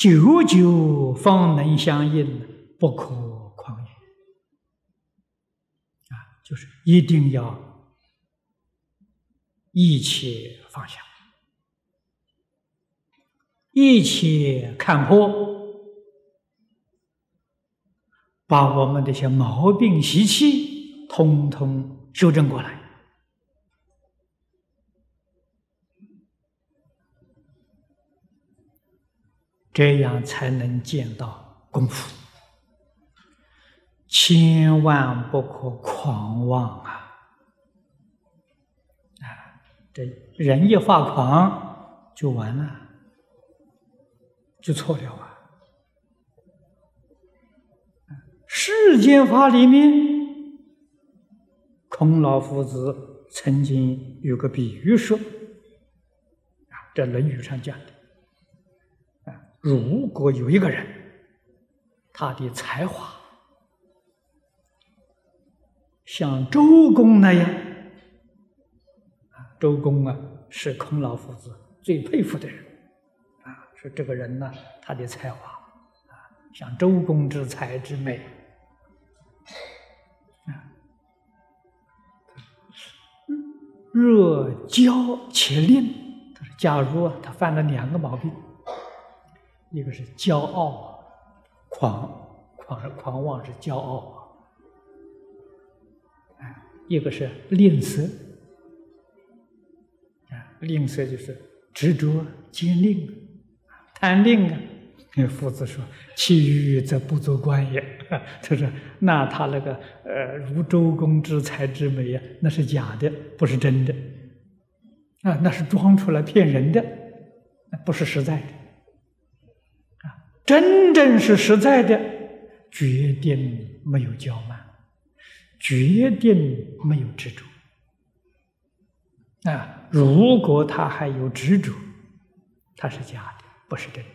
久久方能相应，不可旷也。啊，就是一定要一切放下，一切看破。把我们这些毛病习气通通修正过来，这样才能见到功夫。千万不可狂妄啊！啊，这人一发狂就完了，就错了啊！世间法里面，孔老夫子曾经有个比喻说：“啊，这《论语》上讲的，如果有一个人，他的才华像周公那样，啊，周公啊是孔老夫子最佩服的人，啊，说这个人呢，他的才华啊，像周公之才之美。”啊若骄且吝，他说：“假如啊，他犯了两个毛病，一个是骄傲，狂狂狂妄是骄傲啊，一个是吝啬，啊，吝啬就是执着、坚定、贪吝啊。”那夫子说：“其余则不足观也。”他说：“那他那个呃，如周公之才之美呀，那是假的，不是真的啊，那是装出来骗人的，那不是实在的啊。真正是实在的，决定没有骄慢，决定没有执着啊。如果他还有执着，他是假的，不是真的。”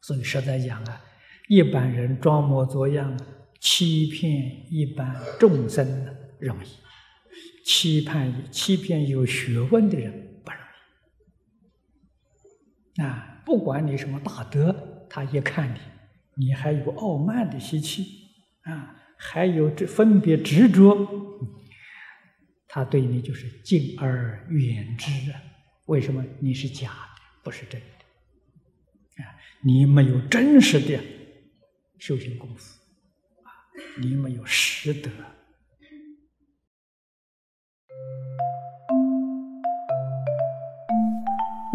所以实在讲啊，一般人装模作样欺骗一般众生容易，欺骗欺骗有学问的人。啊，不管你什么大德，他一看你，你还有傲慢的习气啊，还有这分别执着，他对你就是敬而远之啊。为什么？你是假的，不是真的。啊，你没有真实的修行功夫，啊，你没有实德。